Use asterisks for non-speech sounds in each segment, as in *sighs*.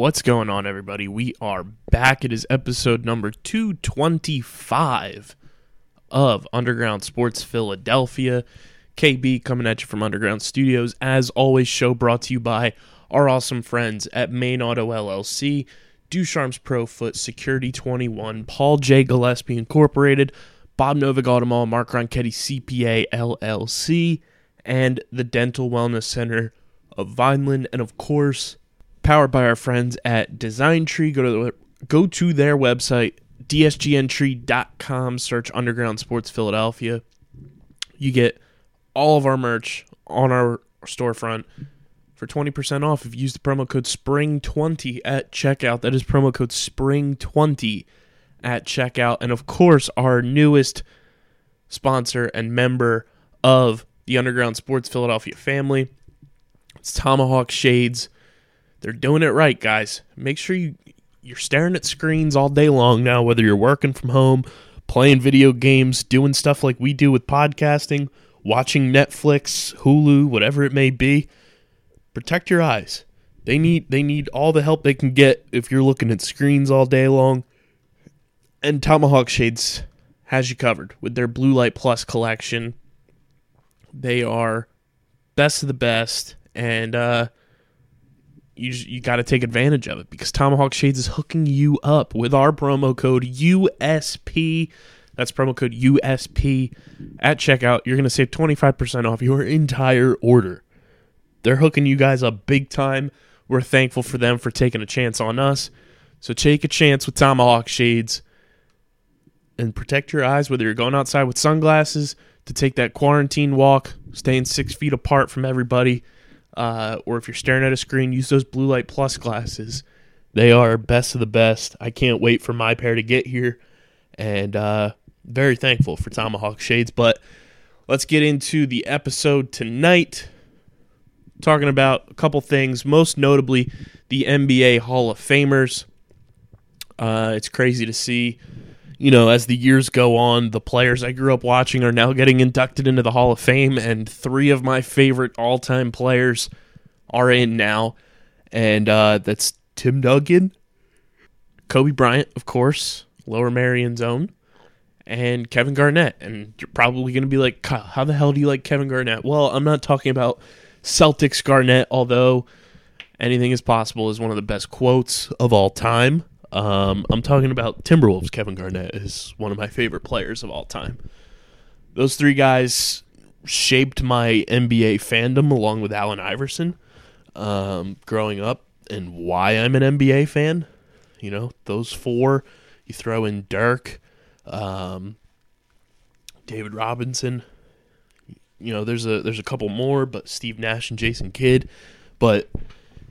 What's going on, everybody? We are back. It is episode number 225 of Underground Sports Philadelphia. KB coming at you from Underground Studios. As always, show brought to you by our awesome friends at Main Auto LLC, Ducharme's Pro Foot, Security 21, Paul J. Gillespie Incorporated, Bob Novak Automall, Mark Ronchetti CPA LLC, and the Dental Wellness Center of Vineland, and of course, powered by our friends at Design Tree. Go to the, go to their website dsgntree.com. Search Underground Sports Philadelphia. You get all of our merch on our storefront for 20% off if you use the promo code SPRING20 at checkout. That is promo code SPRING20 at checkout. And of course, our newest sponsor and member of the Underground Sports Philadelphia family. It's Tomahawk Shades. They're doing it right, guys. Make sure you you're staring at screens all day long now, whether you're working from home, playing video games, doing stuff like we do with podcasting, watching Netflix, Hulu, whatever it may be. Protect your eyes. They need they need all the help they can get if you're looking at screens all day long. And Tomahawk Shades has you covered with their Blue Light Plus collection. They are best of the best and uh you you got to take advantage of it because Tomahawk Shades is hooking you up with our promo code USP. That's promo code USP at checkout. You're going to save 25% off your entire order. They're hooking you guys up big time. We're thankful for them for taking a chance on us. So take a chance with Tomahawk Shades and protect your eyes, whether you're going outside with sunglasses to take that quarantine walk, staying six feet apart from everybody, uh, or if you're staring at a screen, use those blue light plus glasses. They are best of the best. I can't wait for my pair to get here, and uh, very thankful for Tomahawk Shades. But let's get into the episode tonight. Talking about a couple things, most notably the NBA Hall of Famers. Uh, it's crazy to see, you know, as the years go on, the players I grew up watching are now getting inducted into the Hall of Fame, and three of my favorite all time players are in now. And uh, that's Tim Duncan, Kobe Bryant, of course, Lower Merion Zone, and Kevin Garnett. And you're probably going to be like, "Kyle, how the hell do you like Kevin Garnett? Well, I'm not talking about Celtics Garnett, although anything is possible is one of the best quotes of all time. Um, I'm talking about Timberwolves. Kevin Garnett is one of my favorite players of all time. Those three guys shaped my NBA fandom along with Allen Iverson um, growing up and why I'm an NBA fan. You know, those four. You throw in Dirk, um, David Robinson. You know, there's a there's a couple more, but Steve Nash and Jason Kidd. But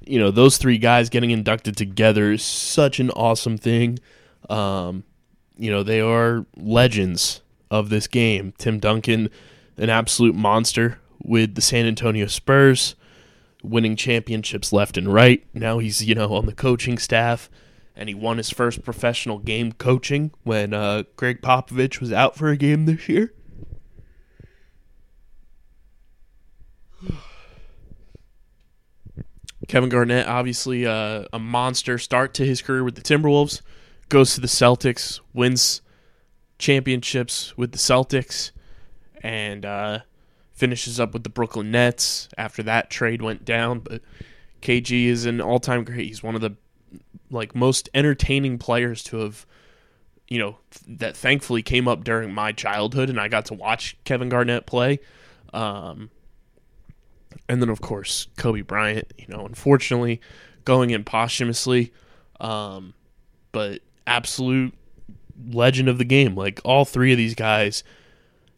you know, those three guys getting inducted together is such an awesome thing. Um, you know, they are legends of this game. Tim Duncan, an absolute monster with the San Antonio Spurs, winning championships left and right. Now he's, you know, on the coaching staff, and he won his first professional game coaching when uh, Gregg Popovich was out for a game this year. *sighs* *sighs* *sighs* Kevin Garnett, obviously uh, a monster start to his career with the Timberwolves, goes to the Celtics, wins championships with the Celtics, and uh, finishes up with the Brooklyn Nets after that trade went down. But KG is an all-time great. He's one of the like most entertaining players to have, you know, that thankfully came up during my childhood, and I got to watch Kevin Garnett play. Um, and then, of course, Kobe Bryant. You know, unfortunately, going in posthumously. Um, but absolute legend of the game. Like all three of these guys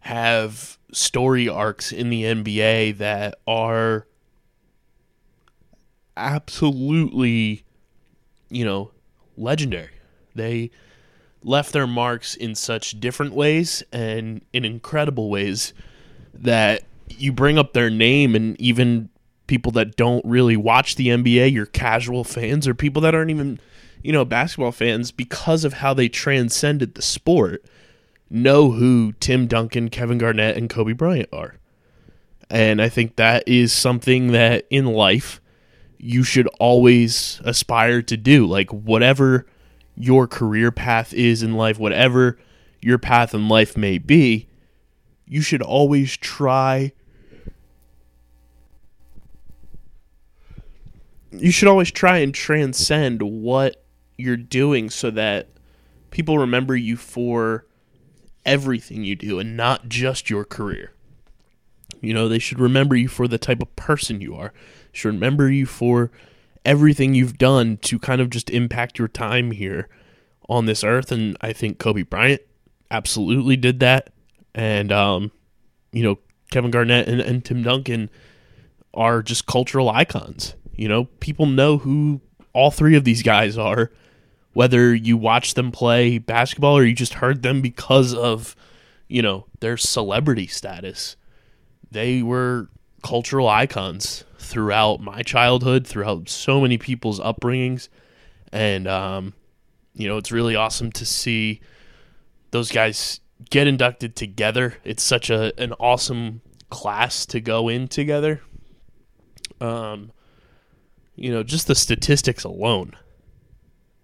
have story arcs in the NBA that are absolutely, you know, legendary. They left their marks in such different ways and in incredible ways that you bring up their name and even people that don't really watch the NBA, your casual fans or people that aren't even, you know, basketball fans because of how they transcended the sport know who Tim Duncan, Kevin Garnett and Kobe Bryant are. And I think that is something that in life you should always aspire to do. Like whatever your career path is in life, whatever your path in life may be, you should always try you should always try and transcend what you're doing so that people remember you for everything you do and not just your career. You know, they should remember you for the type of person you are. Should remember you for everything you've done to kind of just impact your time here on this earth. And I think Kobe Bryant absolutely did that. And, um, you know, Kevin Garnett and, and Tim Duncan are just cultural icons. You know, people know who all three of these guys are, whether you watch them play basketball or you just heard them because of, you know, their celebrity status. They were cultural icons throughout my childhood, throughout so many people's upbringings. And, um, you know, it's really awesome to see those guys get inducted together. It's such a an awesome class to go in together. Um, you know, just the statistics alone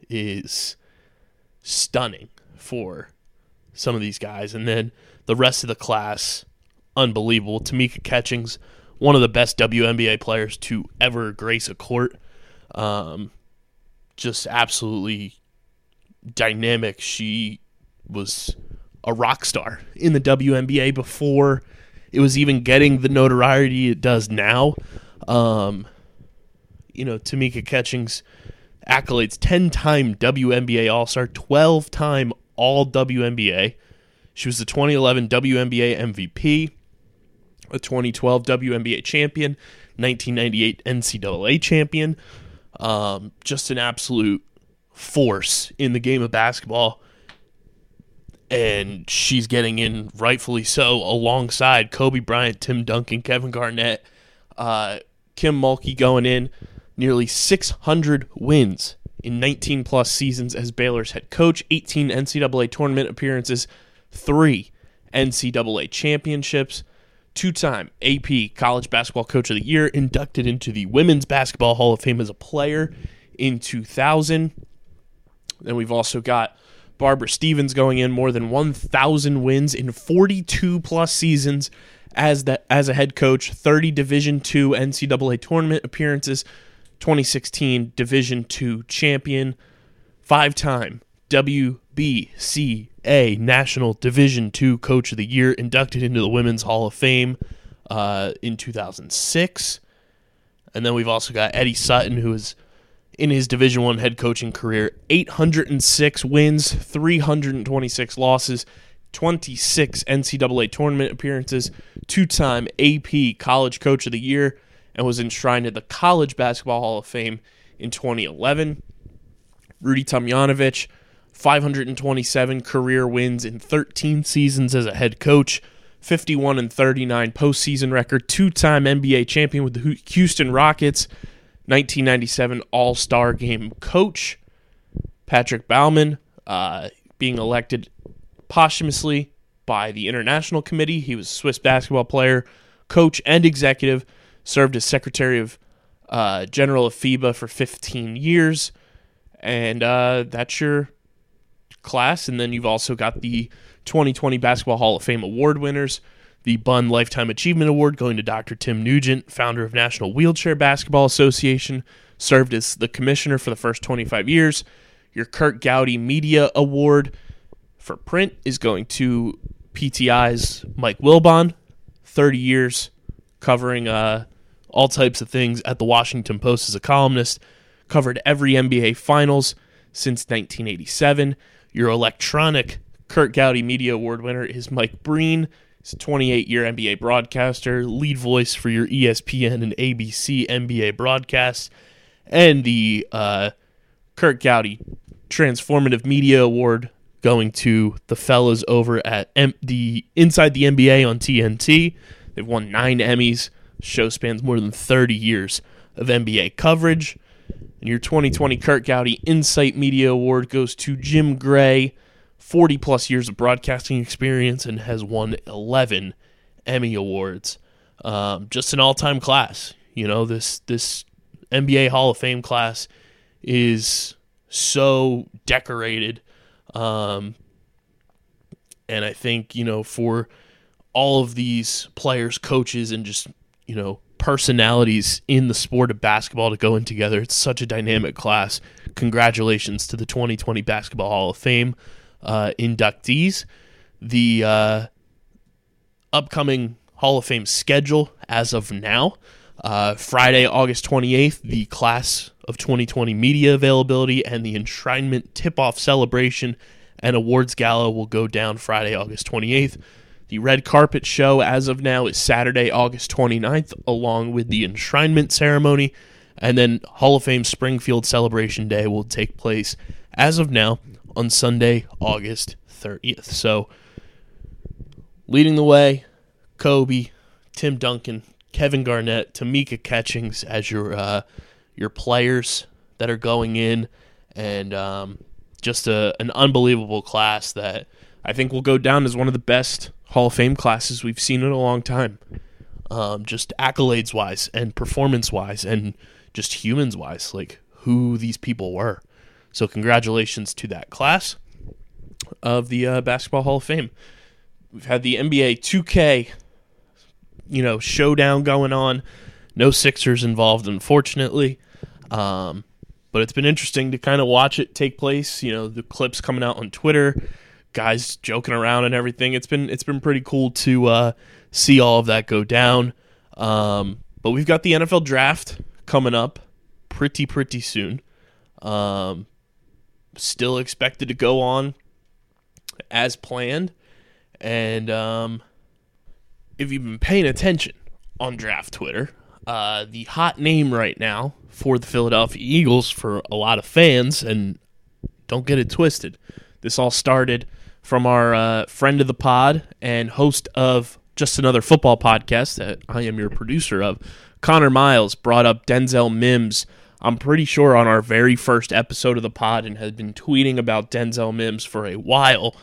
is stunning for some of these guys, and then the rest of the class, unbelievable. Tamika Catchings, one of the best WNBA players to ever grace a court. Um, just absolutely dynamic. She was a rock star in the WNBA before it was even getting the notoriety it does now. Um, you know, Tamika Catchings accolades 10 time WNBA All Star, 12 time All WNBA. She was the 2011 WNBA MVP, a 2012 WNBA champion, 1998 NCAA champion. Um, just an absolute force in the game of basketball. And she's getting in rightfully so alongside Kobe Bryant, Tim Duncan, Kevin Garnett, uh, Kim Mulkey going in nearly 600 wins in 19 plus seasons as Baylor's head coach, 18 NCAA tournament appearances, three NCAA championships, two time AP College Basketball Coach of the Year, inducted into the Women's Basketball Hall of Fame as a player in 2000. Then we've also got Barbara Stevens going in more than 1,000 wins in 42 plus seasons as that as a head coach, 30 Division two NCAA tournament appearances, 2016 Division two champion, five-time WBCA National Division two Coach of the Year, inducted into the Women's Hall of Fame uh, in 2006. And then we've also got Eddie Sutton, who is in his Division One head coaching career, 806 wins, 326 losses, 26 NCAA tournament appearances, two-time AP College Coach of the Year, and was enshrined in the College Basketball Hall of Fame in 2011. Rudy Tomjanovich, 527 career wins in 13 seasons as a head coach, 51 and 39 postseason record, two-time NBA champion with the Houston Rockets, 1997 All Star Game coach. Patrick Baumann, uh, being elected posthumously by the International Committee. He was a Swiss basketball player, coach, and executive. Served as Secretary of uh, General of FIBA for 15 years. And uh, that's your class. And then you've also got the 2020 Basketball Hall of Fame award winners. The Bunn Lifetime Achievement Award going to Dr. Tim Nugent, founder of National Wheelchair Basketball Association, served as the commissioner for the first 25 years. Your Curt Gowdy Media Award for print is going to PTI's Mike Wilbon, 30 years covering uh, all types of things at the Washington Post as a columnist. covered every NBA Finals since 1987. Your electronic Curt Gowdy Media Award winner is Mike Breen. He's a 28 year NBA broadcaster, lead voice for your ESPN and ABC NBA broadcasts, and the uh, Curt Gowdy Transformative Media Award going to the fellas over at M- the Inside the NBA on TNT. They've won nine Emmys. Show spans more than 30 years of NBA coverage. And your 2020 Curt Gowdy Insight Media Award goes to Jim Gray, 40 plus years of broadcasting experience, and has won 11 Emmy Awards. Um, just an all time class. You know, this, this NBA Hall of Fame class is so decorated. Um, and I think, you know, for all of these players, coaches, and just, you know, personalities in the sport of basketball to go in together, it's such a dynamic class. Congratulations to the 2020 Basketball Hall of Fame uh, inductees. The uh, upcoming Hall of Fame schedule as of now. Uh, Friday, August 28th, the class of 2020 media availability and the enshrinement tip off celebration and awards gala will go down Friday, August 28th. The red carpet show, as of now, is Saturday, August 29th, along with the enshrinement ceremony. And then Hall of Fame Springfield Celebration Day will take place, as of now, on Sunday, August 30th. So, leading the way, Kobe, Tim Duncan, Kevin Garnett, Tamika Catchings as your uh, your players that are going in, and um, just a, an unbelievable class that I think will go down as one of the best Hall of Fame classes we've seen in a long time. Um, just accolades wise and performance wise and just humans wise, like who these people were. So congratulations to that class of the uh, Basketball Hall of Fame. We've had the NBA 2K, you know, showdown going on. No Sixers involved, unfortunately. Um, but it's been interesting to kind of watch it take place. You know, the clips coming out on Twitter, guys joking around and everything. It's been it's been pretty cool to uh, see all of that go down. Um, but we've got the NFL draft coming up pretty pretty soon. Um, still expected to go on as planned, and um, if you've been paying attention on draft Twitter, uh, the hot name right now for the Philadelphia Eagles for a lot of fans, and don't get it twisted. This all started from our uh, friend of the pod and host of just another football podcast that I am your producer of. Connor Miles brought up Denzel Mims. I'm pretty sure on our very first episode of the pod and has been tweeting about Denzel Mims for a while.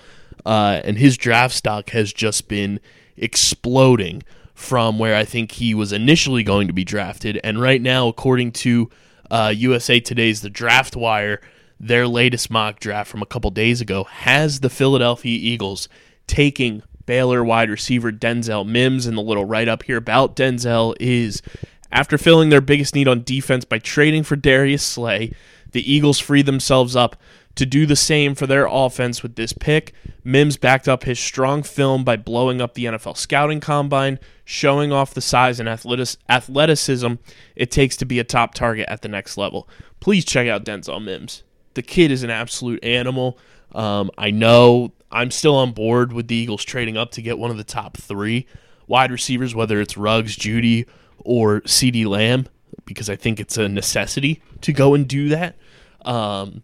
Uh, and his draft stock has just been exploding from where I think he was initially going to be drafted. And right now, according to uh, USA Today's The Draft Wire, their latest mock draft from a couple days ago has the Philadelphia Eagles taking Baylor wide receiver Denzel Mims. And the little write up here about Denzel is after filling their biggest need on defense by trading for Darius Slay, the Eagles free themselves up to do the same for their offense with this pick. Mims backed up his strong film by blowing up the NFL scouting combine, showing off the size and athleticism it takes to be a top target at the next level. Please check out Denzel Mims. The kid is an absolute animal. Um, I know I'm still on board with the Eagles trading up to get one of the top three wide receivers, whether it's Ruggs, Jeudy, or CeeDee Lamb, because I think it's a necessity to go and do that. Um,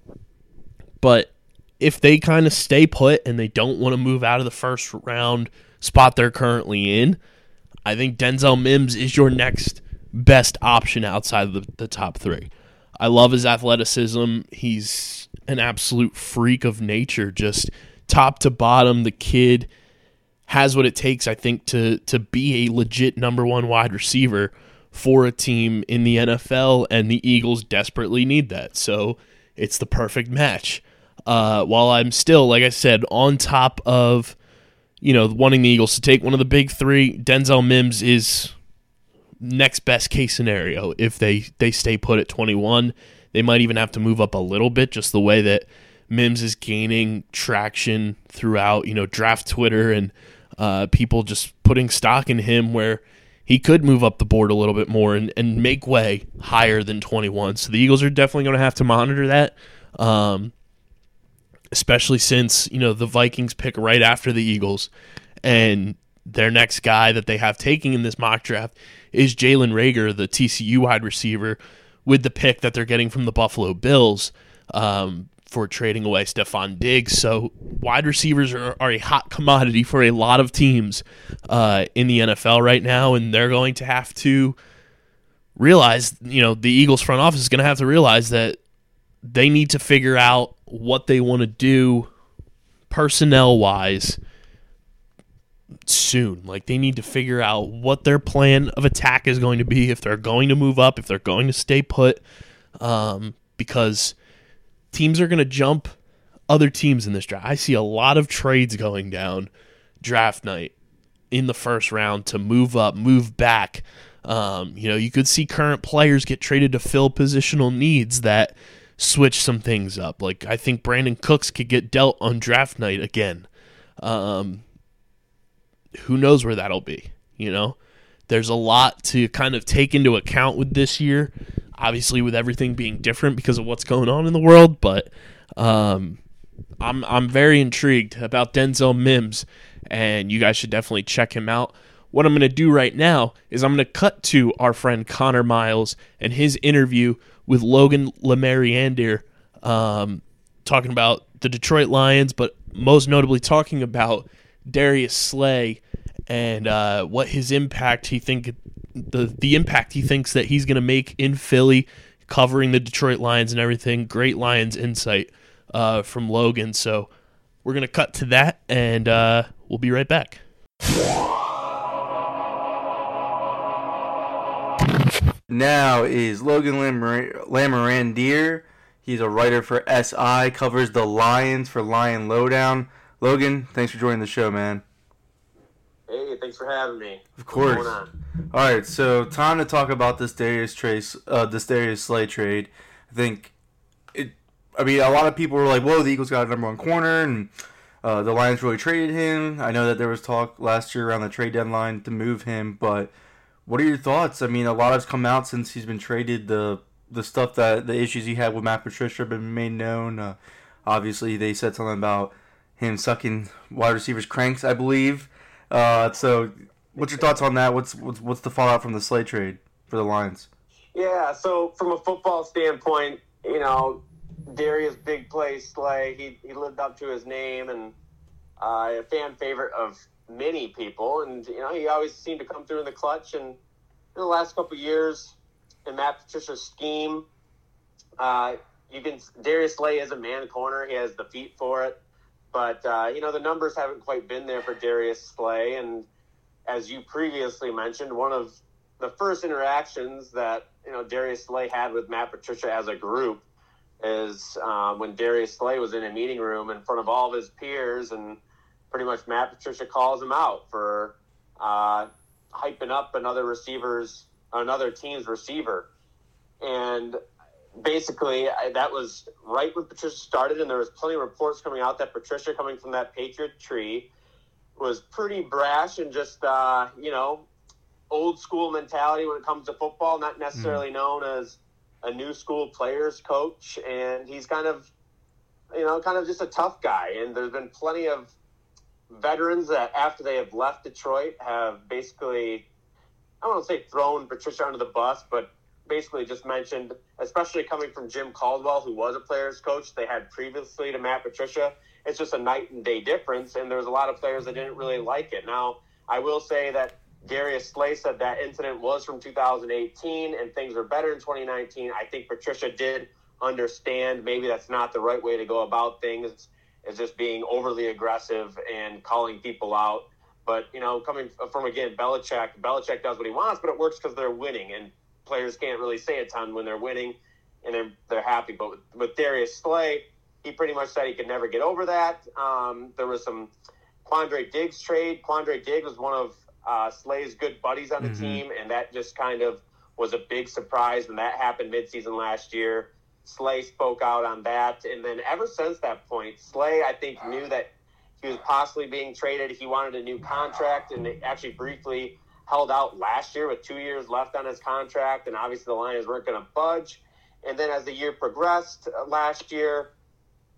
but if they kind of stay put and they don't want to move out of the first round spot they're currently in, I think Denzel Mims is your next best option outside of the, the top three. I love his athleticism. He's an absolute freak of nature, just top to bottom. The kid has what it takes, I think, to to be a legit number one wide receiver for a team in the NFL, and the Eagles desperately need that. So it's the perfect match. Uh, while I'm still, like I said, on top of you know wanting the Eagles to take one of the big three, Denzel Mims is next best case scenario if they they stay put at 21 they might even have to move up a little bit just the way that mims is gaining traction throughout you know draft twitter and uh, people just putting stock in him where he could move up the board a little bit more and, and make way higher than 21. So the Eagles are definitely going to have to monitor that, um, especially since, you know, the Vikings pick right after the Eagles. And their next guy that they have taking in this mock draft is Jalen Reagor, the TCU wide receiver, with the pick that they're getting from the Buffalo Bills um, for trading away Stefon Diggs. So wide receivers are, are a hot commodity for a lot of teams uh, in the NFL right now, and they're going to have to realize, you know, the Eagles front office is going to have to realize that they need to figure out what they want to do personnel wise soon. Like they need to figure out what their plan of attack is going to be, if they're going to move up, if they're going to stay put, um, because teams are going to jump other teams in this draft. I see a lot of trades going down draft night in the first round to move up, move back. Um, you know, you could see current players get traded to fill positional needs that switch some things up. Like I think Brandin Cooks could get dealt on draft night again. Um, who knows where that'll be? You know, there's a lot to kind of take into account with this year. Obviously, with everything being different because of what's going on in the world, but um, I'm I'm very intrigued about Denzel Mims, and you guys should definitely check him out. What I'm going to do right now is I'm going to cut to our friend Connor Miles and his interview with Logan Lamorandier, um, talking about the Detroit Lions, but most notably talking about Darius Slay and uh, what his impact he think the the impact he thinks that he's going to make in Philly, covering the Detroit Lions and everything. Great Lions insight uh, from Logan. So we're going to cut to that, and uh, we'll be right back. now is Logan Lamorandier. He's a writer for SI, covers the Lions for Lion Lowdown. Logan, thanks for joining the show, man. Hey, thanks for having me. Of What's course. going on? All right, so time to talk about this Darius Trace, uh, this Darius Slay trade. I think it. I mean, a lot of people were like, "Whoa, the Eagles got a number one corner," and uh, the Lions really traded him. I know that there was talk last year around the trade deadline to move him, but what are your thoughts? I mean, a lot has come out since he's been traded. The the stuff that the issues he had with Matt Patricia have been made known. Uh, obviously, they said something about him sucking wide receivers' cranks, I believe. Uh, so, what's your thoughts on that? What's what's what's the fallout from the Slay trade for the Lions? Yeah, so from a football standpoint, you know, Darius Big Play Slay, he, he lived up to his name and uh, a fan favorite of many people. And, you know, he always seemed to come through in the clutch. And in the last couple years, in Matt Patricia's scheme, uh, you can Darius Slay is a man corner. He has the feet for it. But, uh, you know, the numbers haven't quite been there for Darius Slay. And as you previously mentioned, one of the first interactions that you know Darius Slay had with Matt Patricia as a group is um, when Darius Slay was in a meeting room in front of all of his peers, and pretty much Matt Patricia calls him out for uh, hyping up another receiver's another team's receiver, and basically I- that was right when Patricia started, and there was plenty of reports coming out that Patricia, coming from that Patriot tree, was pretty brash and just uh, you know old school mentality when it comes to football, not necessarily known as a new school players coach. And he's kind of, you know, kind of just a tough guy. And there's been plenty of veterans that after they have left Detroit have basically, I don't want to say thrown Patricia under the bus, but basically just mentioned, especially coming from Jim Caldwell, who was a players coach they had previously to Matt Patricia. It's just a night and day difference. And there's a lot of players that didn't really like it. Now, I will say that Darius Slay said that incident was from 2018 and things are better in 2019. I think Patricia did understand maybe that's not the right way to go about things, is just being overly aggressive and calling people out. But, you know, coming from, again, Belichick, Belichick does what he wants, but it works because they're winning. And players can't really say a ton when they're winning and they're, they're happy. But with, with Darius Slay, he pretty much said he could never get over that. Um, there was some Quandre Diggs trade. Quandre Diggs was one of uh, Slay's good buddies on the Mhm. team, and that just kind of was a big surprise when that happened midseason last year. Slay spoke out on that, and then ever since that point, Slay I think knew that he was possibly being traded. He wanted a new contract, and actually briefly held out last year with two years left on his contract, and obviously the Lions weren't going to budge. And then as the year progressed uh, last year,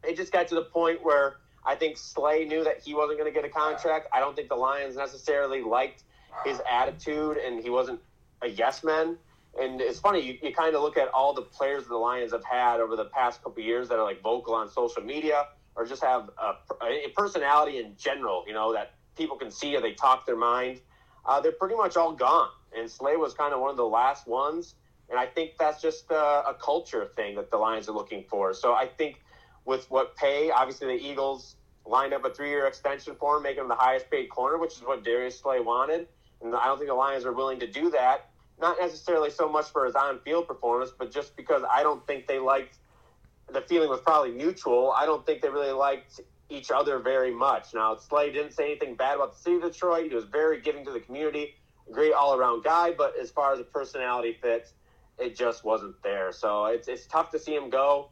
it just got to the point where I think Slay knew that he wasn't going to get a contract. I don't think the Lions necessarily liked his attitude, and he wasn't a yes man. And it's funny, you, you kind of look at all the players the Lions have had over the past couple years that are like vocal on social media or just have a, a personality in general, you know, that people can see or they talk their mind. Uh, they're pretty much all gone. And Slay was kind of one of the last ones. And I think that's just a, a culture thing that the Lions are looking for. So I think with what pay, obviously the Eagles lined up a three year extension for him, making him the highest paid corner, which is what Darius Slay wanted. And I don't think the Lions are willing to do that. Not necessarily so much for his on field performance, but just because I don't think they liked the feeling was probably mutual. I don't think they really liked each other very much. Now, Slay didn't say anything bad about the city of Detroit. He was very giving to the community, a great all around guy, but as far as a personality fits, it just wasn't there. So it's, it's tough to see him go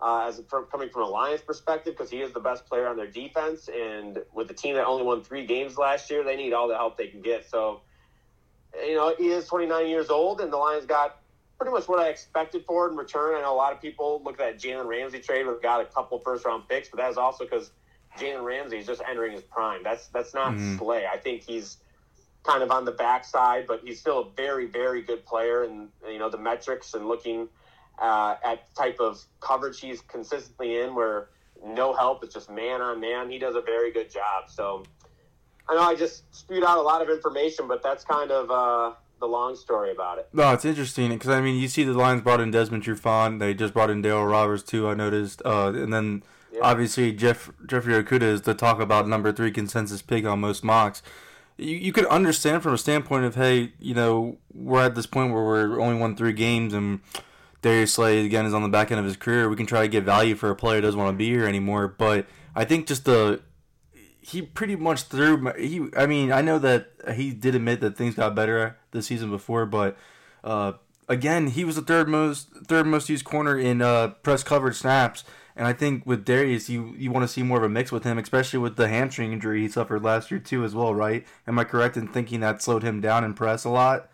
uh, as from, coming from a Lions perspective because he is the best player on their defense. And with the team that only won three games last year, they need all the help they can get. So, you know, he is 29 years old, and the Lions got pretty much what I expected for in return. I know a lot of people look at that Jalen Ramsey trade they got a couple first round picks, but that is also because Jalen Ramsey is just entering his prime. That's that's not Mhm. Slay. I think he's kind of on the backside, but he's still a very, very good player. And you know the metrics and looking uh, at type of coverage he's consistently in, where no help, it's just man on man. He does a very good job. So I know I just spewed out a lot of information, but that's kind of uh, the long story about it. No, it's interesting because I mean, you see the Lions brought in Desmond Trufant. They just brought in Dale Roberts too. I noticed, uh, and then Yeah. obviously Jeff Jeffrey Okudah is the talk about number three consensus pick on most mocks. You you could understand from a standpoint of hey, you know, we're at this point where we're only won three games and Darius Slay again is on the back end of his career. We can try to get value for a player who doesn't want to be here anymore. But I think just the he pretty much threw. He, I mean, I know that he did admit that things got better the season before, but uh, again, he was the third most third most used corner in uh, press coverage snaps. And I think with Darius, you you want to see more of a mix with him, especially with the hamstring injury he suffered last year too, as well, right? Am I correct in thinking that slowed him down in press a lot?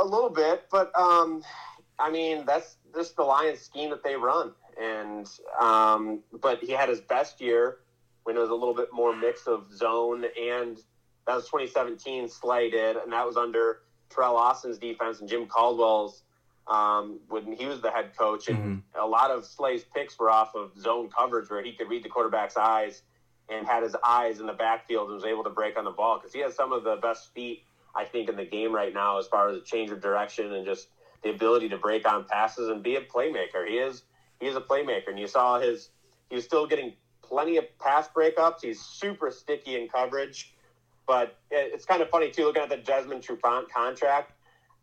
A little bit, but um, I mean that's just the Lions scheme that they run, and um, but he had his best year when it was a little bit more mix of zone, and that was 2017 Slay did, and that was under Teryl Austin's defense and Jim Caldwell's um, when he was the head coach, and a lot of Slay's picks were off of zone coverage where he could read the quarterback's eyes and had his eyes in the backfield and was able to break on the ball because he has some of the best feet I think in the game right now as far as the change of direction and just the ability to break on passes and be a playmaker. He is he is a playmaker, and you saw his he was still getting plenty of pass breakups. He's super sticky in coverage, but it's kind of funny too looking at the Desmond Trufant contract.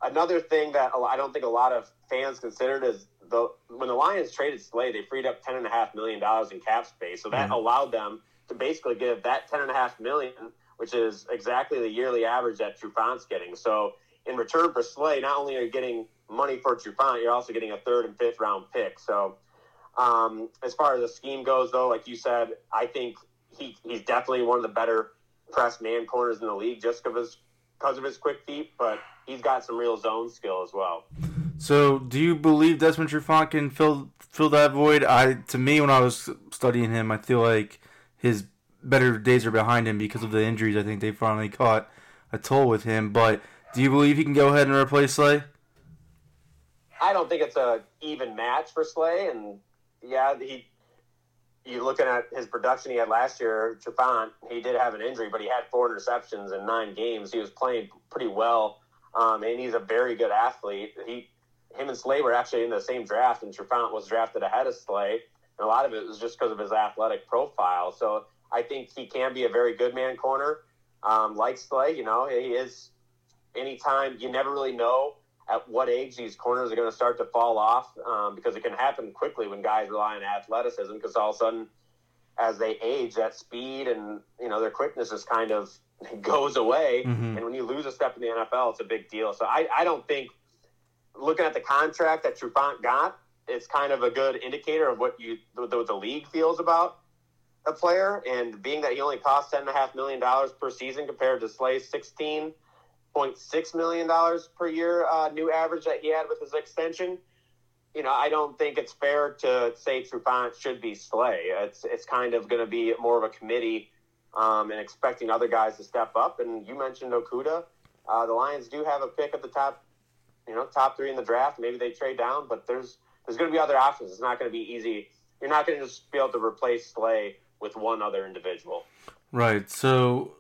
Another thing that I don't think a lot of fans considered is the when the Lions traded Slay, they freed up ten and a half million dollars in cap space, so that mm-hmm. allowed them to basically give that 10.5 million, which is exactly the yearly average that Trufant's getting. So in return for Slay, not only are you getting money for Trufant, you're also getting a third and fifth round pick. So um, as far as the scheme goes, though, like you said, I think he, he's definitely one of the better press man corners in the league just because of his, because of his quick feet, but he's got some real zone skill as well. So, do you believe Desmond Trufant can fill fill that void? I to me, when I was studying him, I feel like his better days are behind him because of the injuries. I think they finally caught a toll with him. But do you believe he can go ahead and replace Slay? I don't think it's a even match for Slay, and yeah, he. You're looking at his production he had last year, Trufant. He did have an injury, but he had four interceptions in nine games. He was playing pretty well, um, and he's a very good athlete. He, him and Slay were actually in the same draft, and Trufant was drafted ahead of Slay. And a lot of it was just because of his athletic profile. So I think he can be a very good man corner, um, like Slay. You know, he is. Anytime you never really know at what age these corners are going to start to fall off um, because it can happen quickly when guys rely on athleticism because all of a sudden as they age that speed and you know their quickness just kind of *laughs* goes away. Mm-hmm. and when you lose a step in the nfl it's a big deal. So i, I don't think looking at the contract that Trufant got it's kind of a good indicator of what you the, the league feels about a player. And being that he only costs $10.5 million per season compared to slay's 16 $1.6 million per year uh, new average that he had with his extension. You know, I don't think it's fair to say Trufant should be Slay. It's, it's kind of going to be more of a committee um, and expecting other guys to step up. And you mentioned Okudah. Uh, the Lions do have a pick at the top, you know, top three in the draft. Maybe they trade down, but there's there's going to be other options. It's not going to be easy. You're not going to just be able to replace Slay with one other individual. Right. So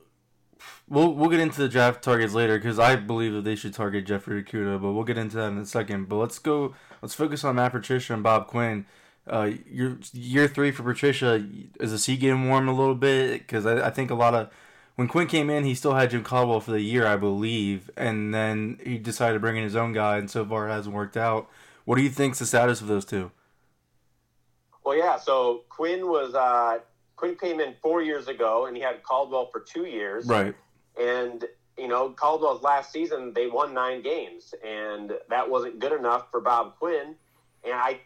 we'll we'll get into the draft targets later because I believe that they should target Jeffrey Okudah, but we'll get into that in a second. But let's go. Let's focus on Matt Patricia and Bob Quinn. Uh, year year three for Patricia is the seat getting warm a little bit because I, I think a lot of when Quinn came in, he still had Jim Caldwell for the year, I believe, and then he decided to bring in his own guy, and so far it hasn't worked out. What do you think's the status of those two? Well, yeah. So Quinn was uh, Quinn came in four years ago, and he had Caldwell for two years. Right. And you know, Caldwell's last season they won nine games, and that wasn't good enough for Bob Quinn. And I,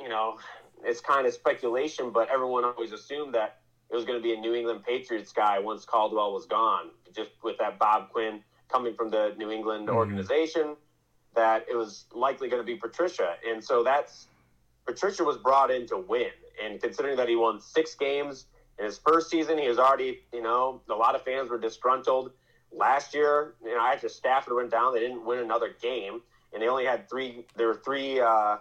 you know, it's kind of speculation, but everyone always assumed that it was going to be a New England Patriots guy once Caldwell was gone, just with that Bob Quinn coming from the New England mm-hmm. organization, that it was likely going to be Patricia. And so that's Patricia was brought in to win. And considering that he won six games in his first season, he was already, you know, a lot of fans were disgruntled. Last year, you know, after Stafford went down, they didn't win another game, and they only had three. There were three, uh,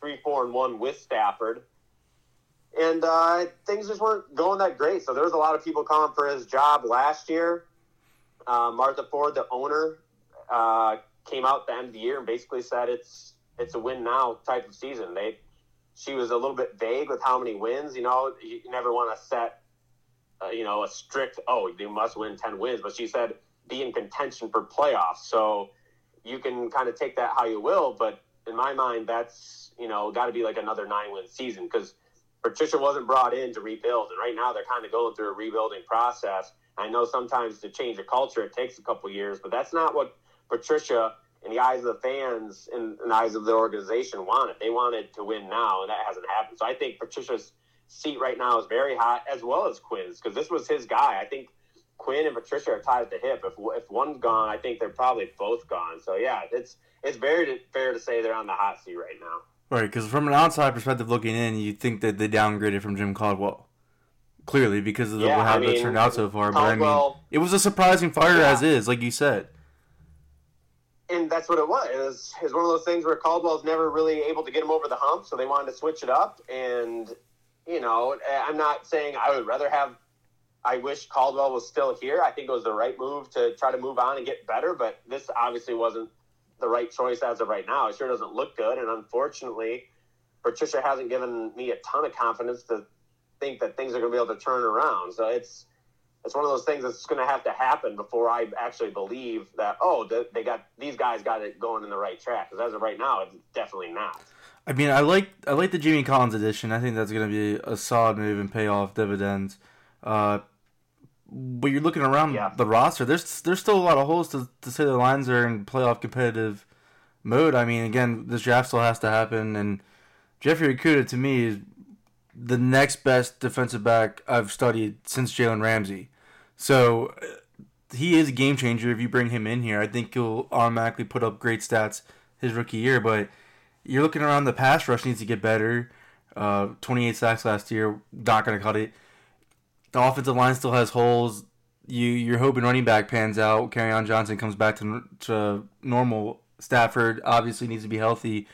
three, four, and one with Stafford, and uh, things just weren't going that great. So there was a lot of people calling for his job last year. Uh, Martha Ford, the owner, uh, came out at the end of the year and basically said it's it's a win now type of season. They she was a little bit vague with how many wins. You know, you never want to set, uh, you know, a strict oh you must win ten wins, but she said be in contention for playoffs. So you can kind of take that how you will, but in my mind, that's you know got to be like another nine win season because Patricia wasn't brought in to rebuild, and right now they're kind of going through a rebuilding process. I know sometimes to change a culture it takes a couple years, but that's not what Patricia, in the eyes of the fans, and in the eyes of the organization, wanted. They wanted to win now, and that hasn't happened. So I think Patricia's seat right now is very hot, as well as Quinn's, because this was his guy. I think Quinn and Patricia are tied at the hip. If if one's gone, I think they're probably both gone. So yeah, it's it's very fair to say they're on the hot seat right now. Right, because from an outside perspective looking in, you think that they downgraded from Jim Caldwell. Clearly, because of the, Yeah, how I it's mean, turned out so far. but I mean, it was a surprising fire Yeah. as is, like you said. And that's what it was. It was, it was one of those things where Caldwell's never really able to get him over the hump, so they wanted to switch it up. And you know, I'm not saying I would rather have. I wish Caldwell was still here. I think it was the right move to try to move on and get better, but this obviously wasn't the right choice as of right now. It sure doesn't look good, and unfortunately, Patricia hasn't given me a ton of confidence to think that things are going to be able to turn around. So it's it's one of those things that's going to have to happen before I actually believe that oh they got these guys got it going in the right track. Because as of right now, it's definitely not. I mean, I like I like the Jimmy Collins edition. I think that's going to be a solid move and pay off dividends. Uh, but you're looking around Yeah. the roster. There's there's still a lot of holes to, to say the Lions are in playoff competitive mode. I mean, again, this draft still has to happen, and Jeffrey Okudah to me is the next best defensive back I've studied since Jalen Ramsey. So uh, he is a game changer if you bring him in here. I think he'll automatically put up great stats his rookie year, but you're looking around the pass rush needs to get better. Uh, 28 sacks last year, not going to cut it. The offensive line still has holes. You you're hoping running back pans out. on Johnson comes back to, to normal. Stafford obviously needs to be healthy.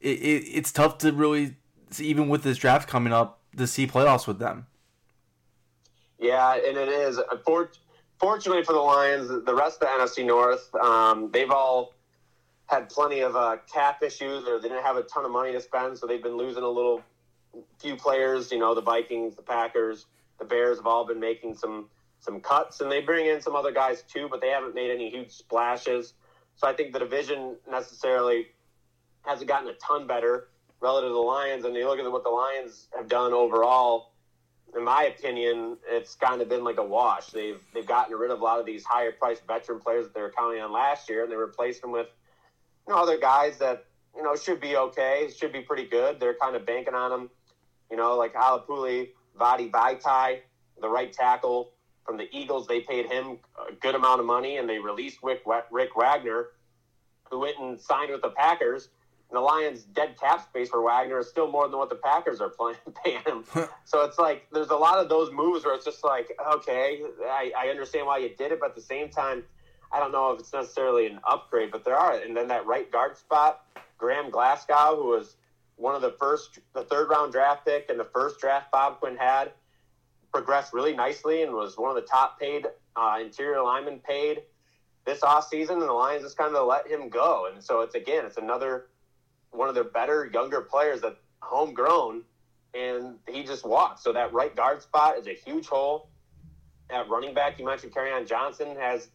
It, it it's tough to really even with this draft coming up to see playoffs with them. Yeah, and it is. For- Fortunately for the Lions, the rest of the NFC North, um, they've all had plenty of uh, cap issues, or they didn't have a ton of money to spend, so they've been losing a little few players. You know, the Vikings, the Packers, the Bears have all been making some some cuts, and they bring in some other guys too, but they haven't made any huge splashes. So I think the division necessarily hasn't gotten a ton better relative to the Lions. And you look at what the Lions have done overall. In my opinion, it's kind of been like a wash. They've they've gotten rid of a lot of these higher priced veteran players that they were counting on last year, and they replaced them with you know other guys that you know should be okay, should be pretty good. They're kind of banking on them, you know, like Alapuli, Vadi Vaitai, the right tackle from the Eagles. They paid him a good amount of money, and they released Rick, Rick Wagner, who went and signed with the Packers. And the Lions' dead cap space for Wagner is still more than what the Packers are playing, *laughs* paying him. so it's like there's a lot of those moves where it's just like, okay, I, I understand why you did it, but at the same time, I don't know if it's necessarily an upgrade, but there are. And then that right guard spot, Graham Glasgow, who was one of the first, the third round draft pick and the first draft Bob Quinn had, progressed really nicely and was one of the top paid uh, interior linemen paid this offseason. And the Lions just kind of let him go. And so it's, again, it's another one of their better younger players that homegrown, and he just walked. So that right guard spot is a huge hole. At running back, you mentioned on Johnson has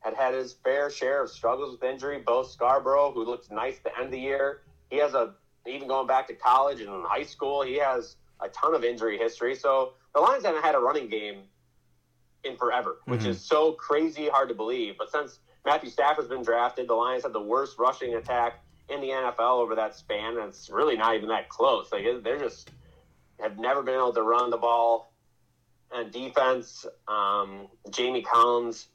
had had his fair share of struggles with injury. Bo Scarbrough, who looked nice at the end of the year, he has a even going back to college and high school, he has a ton of injury history. So the Lions haven't had a running game in forever, which Mhm. is so crazy hard to believe. But since Matthew Stafford's been drafted, the Lions had the worst rushing attack in the NFL over that span, and it's really not even that close. Like they're just have never been able to run the ball. And defense, um, Jamie Collins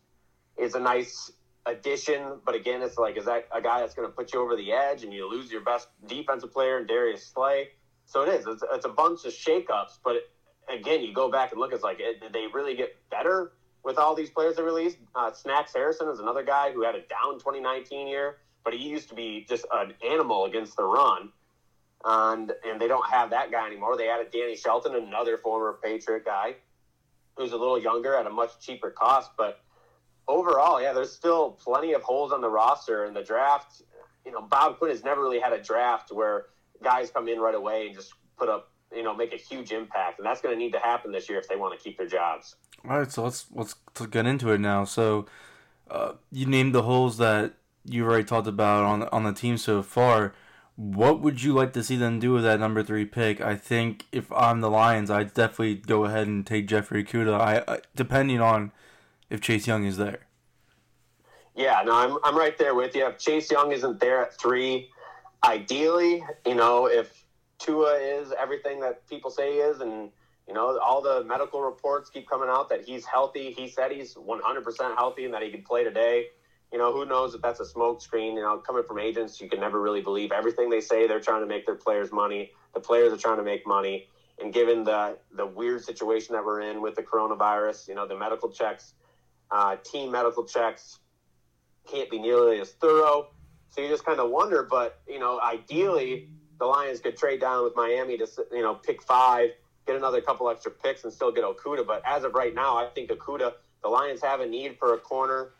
is a nice addition, but again, it's like is that a guy that's going to put you over the edge, and you lose your best defensive player in Darius Slay? So it is. It's, it's a bunch of shakeups, but it, again, you go back and look. It's like it, did they really get better with all these players they released? Uh, Snacks Harrison is another guy who had a down 2019 year, but he used to be just an animal against the run. And and they don't have that guy anymore. They added Danny Shelton, another former Patriot guy, who's a little younger at a much cheaper cost. But overall, yeah, there's still plenty of holes on the roster. And the draft, you know, Bob Quinn has never really had a draft where guys come in right away and just put up, you know, make a huge impact. And that's going to need to happen this year if they want to keep their jobs. All right, so let's let's get into it now. So, uh, you named the holes that you already talked about on on the team so far. What would you like to see them do with that number three pick? I think if I'm the Lions, I'd definitely go ahead and take Jeffrey Okudah. I, I depending on if Chase Young is there. Yeah, no, I'm I'm right there with you. If Chase Young isn't there at three, ideally, you know, if Tua is everything that people say he is, and you know, all the medical reports keep coming out that he's healthy. He said he's 100% healthy and that he can play today. You know, who knows if that's a smoke screen? You know, coming from agents, you can never really believe everything they say. They're trying to make their players money. The players are trying to make money. And given the the weird situation that we're in with the coronavirus, you know, the medical checks, uh, team medical checks can't be nearly as thorough. So you just kind of wonder. But you know, ideally, the Lions could trade down with Miami to you know pick five, get another couple extra picks, and still get Okudah. But as of right now, I think Okudah. The Lions have a need for a corner.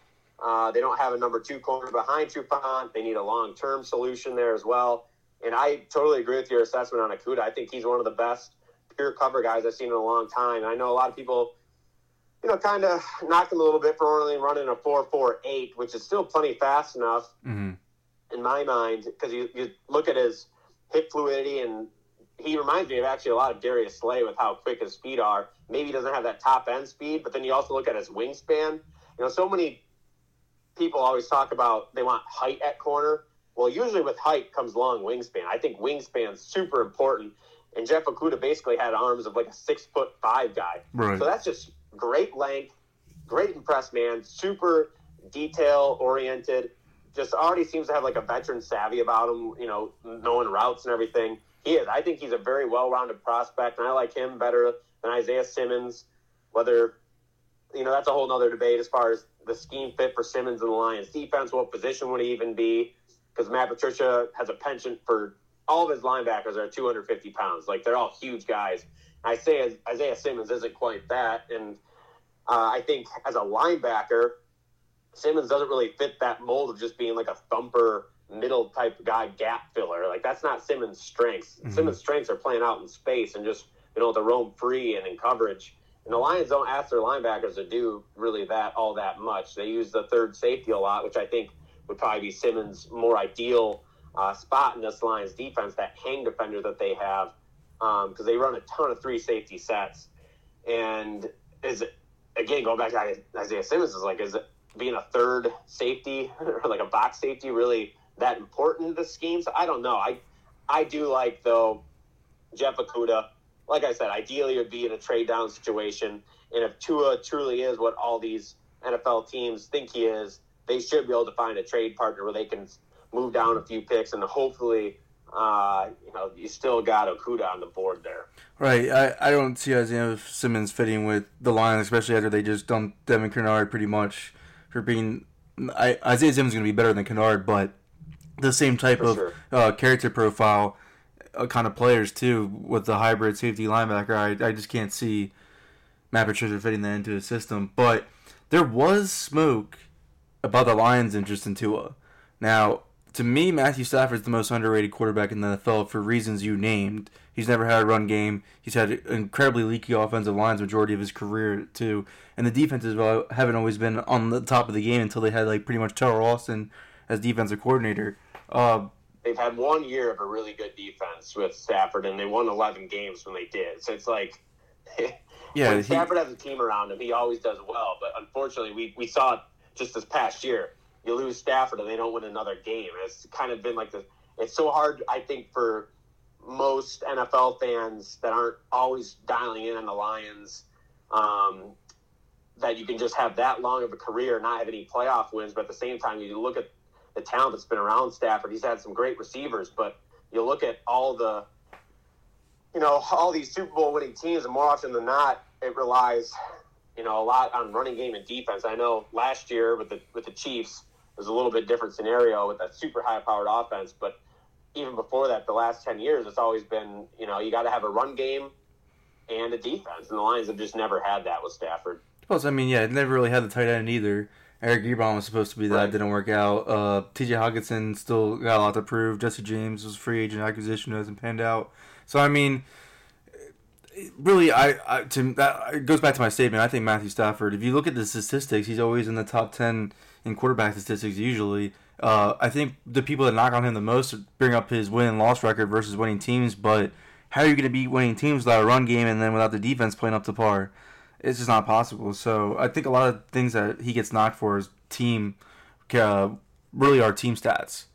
Uh, they don't have a number two corner behind Trufant. They need a long term solution there as well. And I totally agree with your assessment on Okudah. I think he's one of the best pure cover guys I've seen in a long time. And I know a lot of people, you know, kind of knocked him a little bit for only running a 4.48, which is still plenty fast enough hmm in my mind because you, you look at his hip fluidity and he reminds me of actually a lot of Darius Slay with how quick his feet are. Maybe he doesn't have that top end speed, but then you also look at his wingspan. You know, so many people always talk about they want height at corner. Well, usually with height comes long wingspan. I think wingspan's super important. And Jeff Okudah basically had arms of like a six foot five guy. Right. So that's just great length, great impress man, super detail oriented. Just already seems to have like a veteran savvy about him, you know, knowing routes and everything. He is. I think he's a very well rounded prospect, and I like him better than Isaiah Simmons. Whether, you know, that's a whole nother debate as far as the scheme fit for Simmons and the Lions defense. What position would he even be? Because Matt Patricia has a penchant for all of his linebackers are 250 pounds. Like they're all huge guys. I say Isaiah Simmons isn't quite that, and uh, I think as a linebacker, Simmons doesn't really fit that mold of just being like a thumper middle type guy, gap filler. Like that's not Simmons' strengths. Simmons' strengths are playing out in space and just you know to roam free and in coverage. And the Lions don't ask their linebackers to do really that all that much. They use the third safety a lot, which I think would probably be Simmons' more ideal uh, spot in this Lions defense. That hang defender that they have because they run a ton of three safety sets. And is it again going back to Isaiah Simmons is like is it being a third safety *laughs* or like a box safety really that important to the scheme? So I don't know. I I do like though Jeff Okudah like I said, ideally it would be in a trade down situation. And if Tua truly is what all these NFL teams think he is, they should be able to find a trade partner where they can move down a few picks and hopefully, uh, you know, you still got Okudah on the board there. Right. I, I don't see Isaiah Simmons fitting with the Lions, especially after they just dumped Devin Kennard pretty much for being. I, Isaiah Simmons is going to be better than Kennard, but the same type For of sure. uh, character profile kind of players, too, with the hybrid safety linebacker. I, I just can't see Matt Patricia fitting that into his system. But there was smoke about the Lions' interest in Tua. Now, to me, Matthew Stafford's the most underrated quarterback in the NFL for reasons you named. He's never had a run game. He's had incredibly leaky offensive lines majority of his career too, and the defenses haven't always been on the top of the game until they had like pretty much Teryl Austin as defensive coordinator. Uh, They've had one year of a really good defense with Stafford, and they won 11 games when they did. So it's like, *laughs* yeah, when he, Stafford has a team around him, he always does well. But unfortunately, we, we saw it just this past year. You lose Stafford and they don't win another game. It's kind of been like this. It's so hard, I think, for most NFL fans that aren't always dialing in on the Lions, um, that you can just have that long of a career, and not have any playoff wins, but at the same time, you look at the talent that's been around Stafford. He's had some great receivers, but you look at all the you know, *laughs* all these Super Bowl winning teams, and more often than not, it relies, you know, a lot on running game and defense. I know last year with the with the Chiefs, it was a little bit different scenario with that super high powered offense, but even before that, the last ten years, it's always been, you know, you got to have a run game and a defense, and the Lions have just never had that with Stafford. Plus, I mean, yeah, it never really had the tight end either. Eric Ebron was supposed to be that, Right. didn't work out. Uh, T.J. Hockenson still got a lot to prove. Jesse James was a free agent acquisition, hasn't panned out. So I mean, really, I, I to that it goes back to my statement. I think Matthew Stafford. If you look at the statistics, he's always in the top ten in quarterback statistics. Usually, uh, I think the people that knock on him the most bring up his win and loss record versus winning teams. But how are you going to beat winning teams without a run game and then without the defense playing up to par? It's just not possible. So I think a lot of things that he gets knocked for is team, uh, really are team stats.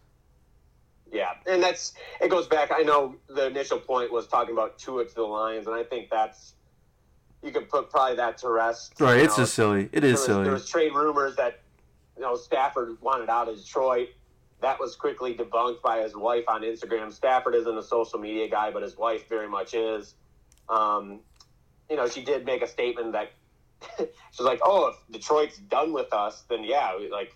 Yeah, and that's it goes back. I know the initial point was talking about Tua to the Lions, and I think that's you could put probably that to rest. Right? It's know, just silly. It is was, silly. There was trade rumors that you know Stafford wanted out of Detroit. That was quickly debunked by his wife on Instagram. Stafford isn't a social media guy, but his wife very much is. Um, you know, she did make a statement that *laughs* she's like, "Oh, if Detroit's done with us, then yeah, like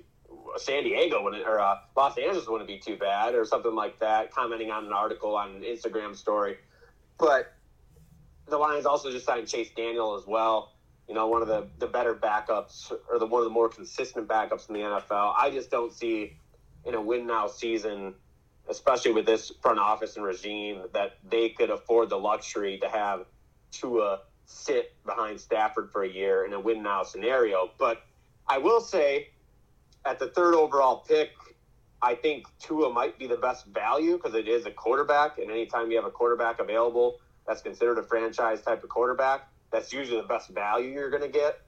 San Diego wouldn't or uh, Los Angeles wouldn't be too bad, or something like that." Commenting on an article on an Instagram story, but the Lions also just signed Chase Daniel as well. You know, one of the, the better backups or the one of the more consistent backups in the NFL. I just don't see in a win now season, especially with this front office and regime, that they could afford the luxury to have Tua sit behind Stafford for a year in a win now scenario. But I will say, at the third overall pick, I think Tua might be the best value because it is a quarterback, and anytime you have a quarterback available that's considered a franchise type of quarterback, that's usually the best value you're going to get.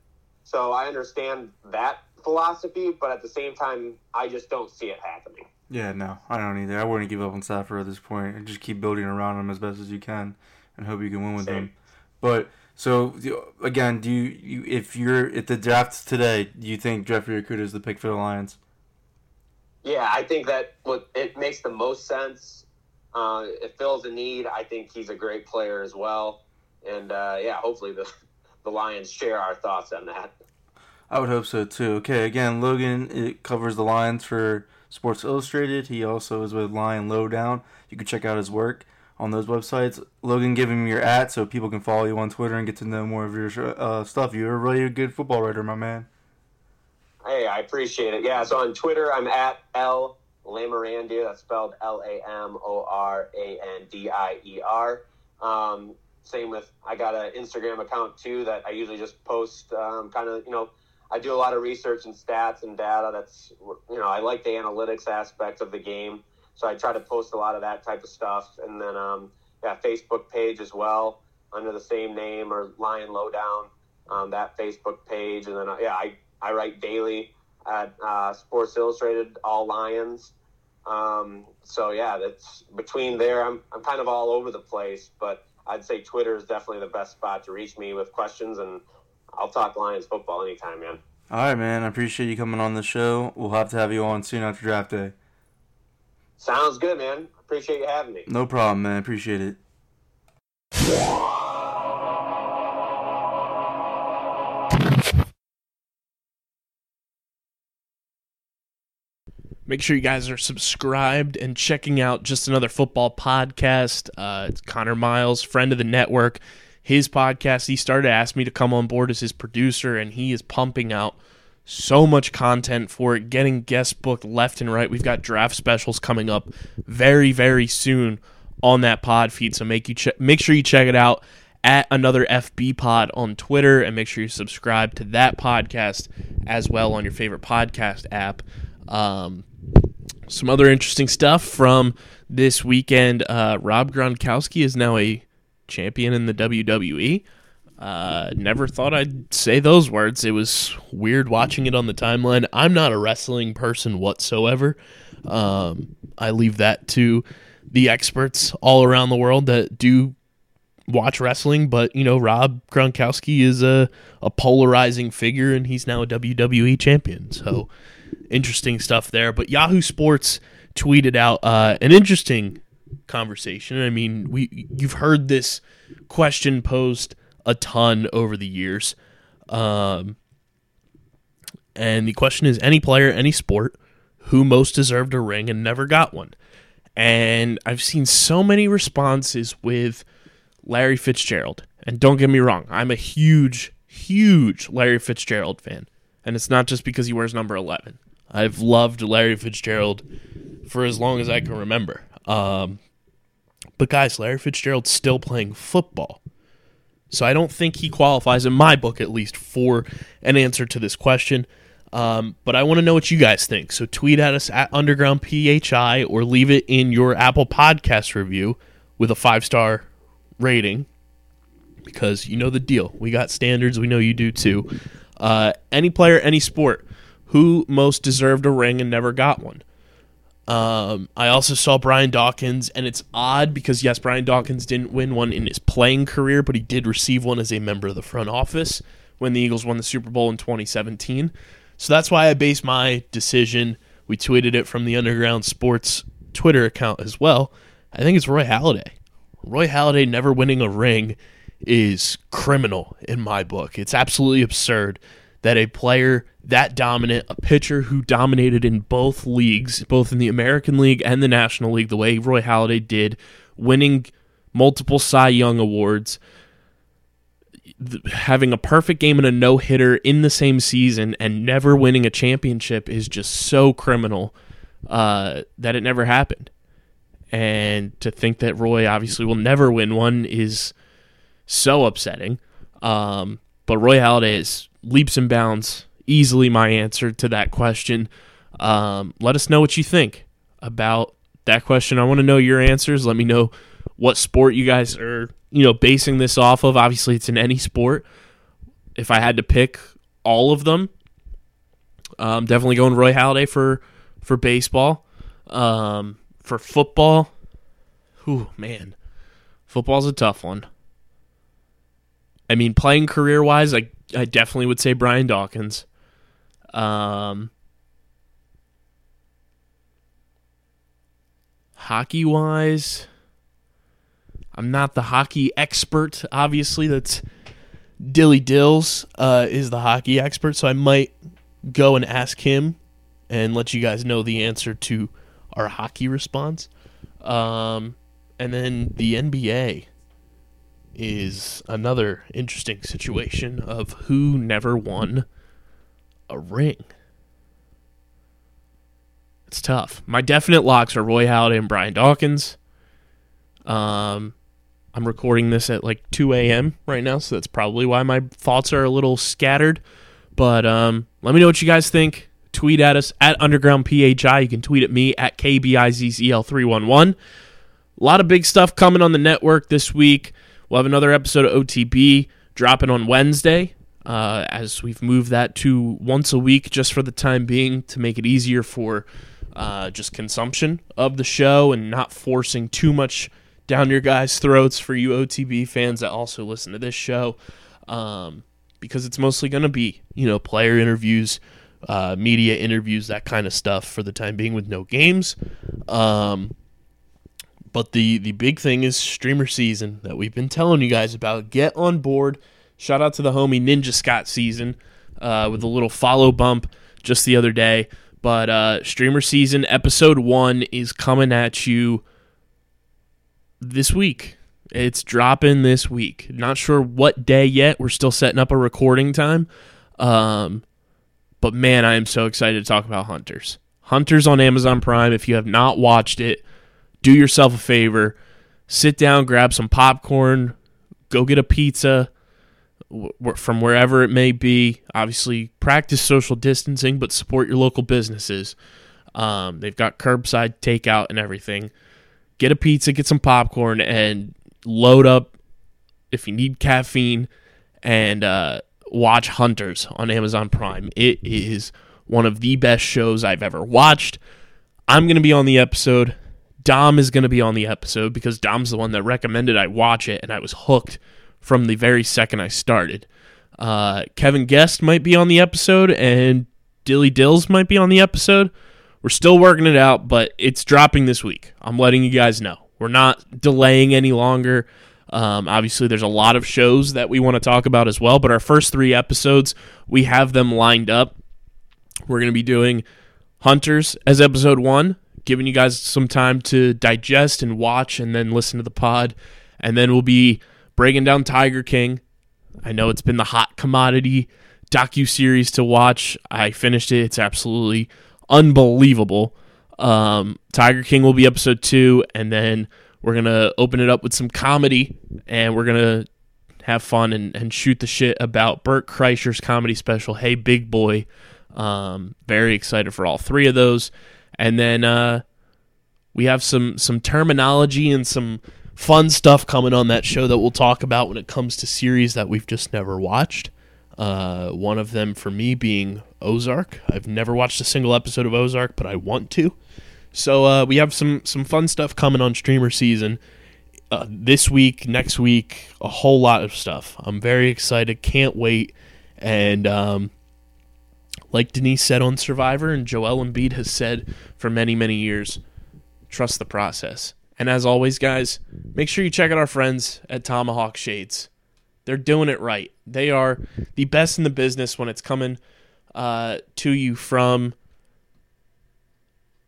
So I understand that philosophy, but at the same time, I just don't see it happening. Yeah, no, I don't either. I wouldn't give up on Stafford at this point and just keep building around him as best as you can and hope you can win with Same. him. But so again, do you, you if you're if the draft today, do you think Jeffrey Okudah is the pick for the Lions? Yeah, I think that what it makes the most sense. Uh, it fills a need. I think he's a great player as well, and uh, yeah, hopefully the the Lions share our thoughts on that. I would hope so too. Okay, again, Logan it covers the Lions for Sports Illustrated. He also is with Lion Lowdown. You can check out his work on those websites. Logan, give him your at so people can follow you on Twitter and get to know more of your uh, stuff. You're really a good football writer, my man. Hey, I appreciate it. Yeah, so on Twitter, I'm at L Lamorandier. That's spelled L A M O R A N D I E R. Um, same with I got an Instagram account too that I usually just post um, kind of you know I do a lot of research and stats and data. That's you know I like the analytics aspect of the game, so I try to post a lot of that type of stuff. And then um, yeah, Facebook page as well under the same name or Lion Lowdown. Um, that Facebook page, and then uh, yeah, I I write daily at uh, Sports Illustrated, all Lions. Um, so yeah, that's between there. I'm I'm kind of all over the place, but I'd say Twitter is definitely the best spot to reach me with questions, and I'll talk Lions football anytime, man. All right, man. I appreciate you coming on the show. We'll have to have you on soon after draft day. Sounds good, man. Appreciate you having me. No problem, man. Appreciate it. Make sure you guys are subscribed and checking out just another football podcast. Uh, it's Connor Miles, friend of the network. His podcast, he started to ask me to come on board as his producer, and he is pumping out so much content for it, getting guest booked left and right. We've got draft specials coming up very, very soon on that pod feed. So make you che- make sure you check it out at another FB pod on Twitter, and make sure you subscribe to that podcast as well on your favorite podcast app. Um, some other interesting stuff from this weekend. Uh, Rob Gronkowski is now a champion in the WWE. Uh, never thought I'd say those words. It was weird watching it on the timeline. I'm not a wrestling person whatsoever. Um, I leave that to the experts all around the world that do watch wrestling. But you know, Rob Gronkowski is a a polarizing figure, and he's now a WWE champion. So interesting stuff there. But Yahoo Sports tweeted out uh, an interesting conversation. I mean, we you've heard this question posed a ton over the years, um, and the question is: any player, any sport, who most deserved a ring and never got one? And I've seen so many responses with Larry Fitzgerald. And don't get me wrong, I'm a huge, huge Larry Fitzgerald fan. And it's not just because he wears number 11. I've loved Larry Fitzgerald for as long as I can remember. Um, but guys, Larry Fitzgerald's still playing football. So I don't think he qualifies, in my book at least, for an answer to this question. Um, but I want to know what you guys think. So tweet at us at Underground PHI or leave it in your Apple Podcast review with a five star rating because you know the deal. We got standards. We know you do too. Uh, any player, any sport, who most deserved a ring and never got one. Um, I also saw Brian Dawkins, and it's odd because yes, Brian Dawkins didn't win one in his playing career, but he did receive one as a member of the front office when the Eagles won the Super Bowl in 2017. So that's why I base my decision. We tweeted it from the Underground Sports Twitter account as well. I think it's Roy Halladay. Roy Halladay never winning a ring is criminal in my book. It's absolutely absurd that a player that dominant, a pitcher who dominated in both leagues, both in the American League and the National League, the way Roy Halladay did, winning multiple Cy Young awards, having a perfect game and a no hitter in the same season, and never winning a championship is just so criminal uh, that it never happened. And to think that Roy obviously will never win one is so upsetting. Um, but Roy Halladay is leaps and bounds easily my answer to that question. Um, let us know what you think about that question. I want to know your answers. Let me know what sport you guys are, you know, basing this off of. Obviously, it's in any sport. If I had to pick all of them, definitely going Roy Halladay for for baseball. Um, for football, whew, man, football's a tough one. I mean, playing career wise, I I definitely would say Brian Dawkins. Um, hockey wise, I'm not the hockey expert. Obviously, that's Dilly Dills uh, is the hockey expert, so I might go and ask him and let you guys know the answer to our hockey response. Um, and then the NBA is another interesting situation of who never won a ring. It's tough. My definite locks are Roy Halladay and Brian Dawkins. Um, I'm recording this at like 2 a.m. right now, so that's probably why my thoughts are a little scattered. But um, let me know what you guys think. Tweet at us at Underground PHI. You can tweet at me at KBIZZL311. A lot of big stuff coming on the network this week. We'll have another episode of OTB dropping on Wednesday uh, as we've moved that to once a week just for the time being to make it easier for uh, just consumption of the show and not forcing too much down your guys' throats for you OTB fans that also listen to this show, um, because it's mostly going to be you know player interviews, uh, media interviews, that kind of stuff for the time being with no games. Um, but the the big thing is streamer season that we've been telling you guys about. Get on board. Shout out to the homie Ninja Scott season uh, with a little follow bump just the other day. But uh, streamer season episode one is coming at you this week. It's dropping this week. Not sure what day yet. We're still setting up a recording time. Um, but man, I am so excited to talk about Hunters. Hunters on Amazon Prime. If you have not watched it, do yourself a favor. Sit down, grab some popcorn, go get a pizza wh- from wherever it may be. Obviously, practice social distancing, but support your local businesses. Um, they've got curbside takeout and everything. Get a pizza, get some popcorn, and load up if you need caffeine and uh, watch Hunters on Amazon Prime. It is one of the best shows I've ever watched. I'm going to be on the episode. Dom is going to be on the episode because Dom's the one that recommended I watch it, and I was hooked from the very second I started. Uh, Kevin Guest might be on the episode, and Dilly Dills might be on the episode. We're still working it out, but it's dropping this week. I'm letting you guys know. We're not delaying any longer. Um, obviously, there's a lot of shows that we want to talk about as well, but our first three episodes, we have them lined up. We're going to be doing Hunters as episode one, giving you guys some time to digest and watch and then listen to the pod. And then we'll be breaking down Tiger King. I know it's been the hot commodity docu series to watch. I finished it. It's absolutely unbelievable. Um, Tiger King will be episode two, and then we're gonna open it up with some comedy, and we're gonna have fun and, and shoot the shit about Bert Kreischer's comedy special, Hey Big Boy. Um, very excited for all three of those, and then uh, we have some some terminology and some fun stuff coming on that show that we'll talk about when it comes to series that we've just never watched. Uh, one of them for me being Ozark. I've never watched a single episode of Ozark, but I want to. So uh, we have some some fun stuff coming on streamer season uh, this week, next week, a whole lot of stuff. I'm very excited, can't wait, and um, like Denise said on Survivor, and Joel Embiid has said for many many years, trust the process. And as always, guys, make sure you check out our friends at Tomahawk Shades. They're doing it right. They are the best in the business when it's coming uh, to you from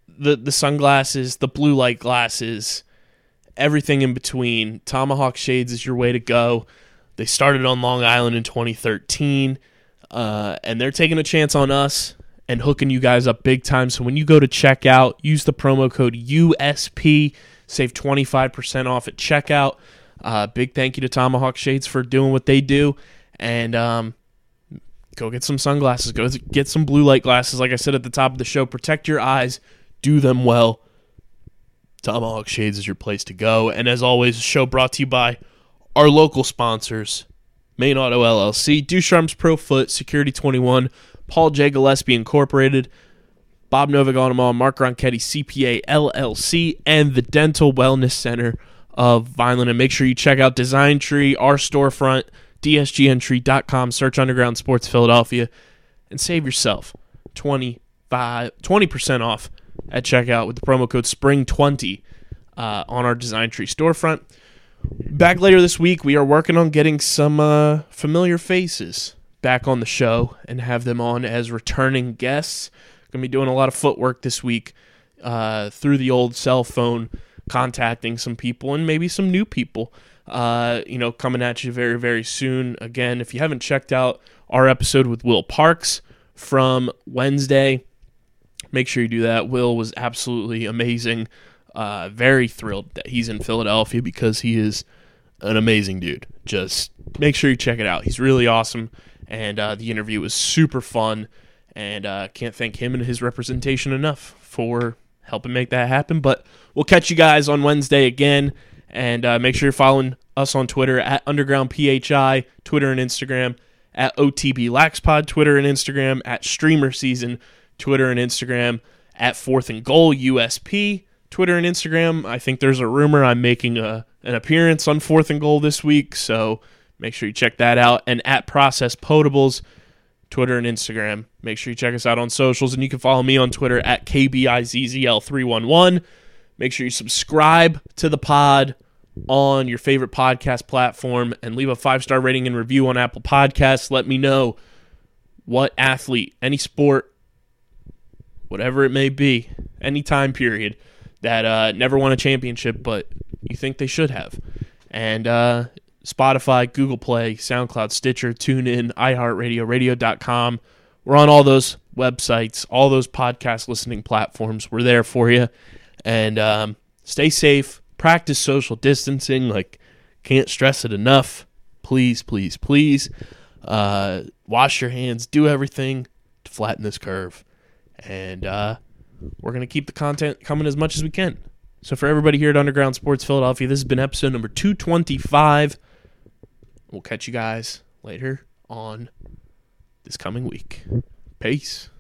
the the sunglasses, the blue light glasses, everything in between. Tomahawk Shades is your way to go. They started on Long Island in 2013, uh, and they're taking a chance on us and hooking you guys up big time. So when you go to checkout, use the promo code USP, save 25% off at checkout. Uh, big thank you to Tomahawk Shades for doing what they do, and um, go get some sunglasses. Go get some blue light glasses. Like I said at the top of the show, protect your eyes, do them well. Tomahawk Shades is your place to go. And as always, the show brought to you by our local sponsors Main Auto LLC, Ducharme's Pro Foot, Security 21, Paul J. Gillespie Incorporated, Bob Novak Mark Ronchetti CPA LLC, and the Dental Wellness Center of Vineland. And make sure you check out Design Tree, our storefront, dsgntree.com, search Underground Sports Philadelphia, and save yourself 25, 20% off at checkout with the promo code SPRING20 uh, on our Design Tree storefront. Back later this week, we are working on getting some uh, familiar faces back on the show and have them on as returning guests. To be doing a lot of footwork this week uh, through the old cell phone, contacting some people and maybe some new people. Uh, you know, coming at you very, very soon. Again, if you haven't checked out our episode with Will Parks from Wednesday, make sure you do that. Will was absolutely amazing. Uh, very thrilled that he's in Philadelphia because he is an amazing dude. Just make sure you check it out. He's really awesome, and uh, the interview was super fun. And uh, can't thank him and his representation enough for helping make that happen. But we'll catch you guys on Wednesday again, and uh, make sure you're following us on Twitter at Underground PHI, Twitter and Instagram at OTB Laxpod, Twitter and Instagram at Streamer Season, Twitter and Instagram at Fourth and Goal USP. Twitter and Instagram. I think there's a rumor I'm making a an appearance on fourth and goal this week, so make sure you check that out. And at Process Potables, Twitter and Instagram. Make sure you check us out on socials, and you can follow me on Twitter at KBIZZL311. Make sure you subscribe to the pod on your favorite podcast platform and leave a five star rating and review on Apple Podcasts. Let me know what athlete, any sport, whatever it may be, any time period that uh, never won a championship, but you think they should have. And uh, Spotify, Google Play, SoundCloud, Stitcher, TuneIn, iHeartRadio, Radio.com. We're on all those websites, all those podcast listening platforms. We're there for you. And um, stay safe. Practice social distancing. Like, can't stress it enough. Please, please, please. Uh, wash your hands. Do everything to flatten this curve. And uh, we're going to keep the content coming as much as we can. So, for everybody here at Underground Sports Philadelphia, this has been episode number 225. We'll catch you guys later on this coming week. Peace.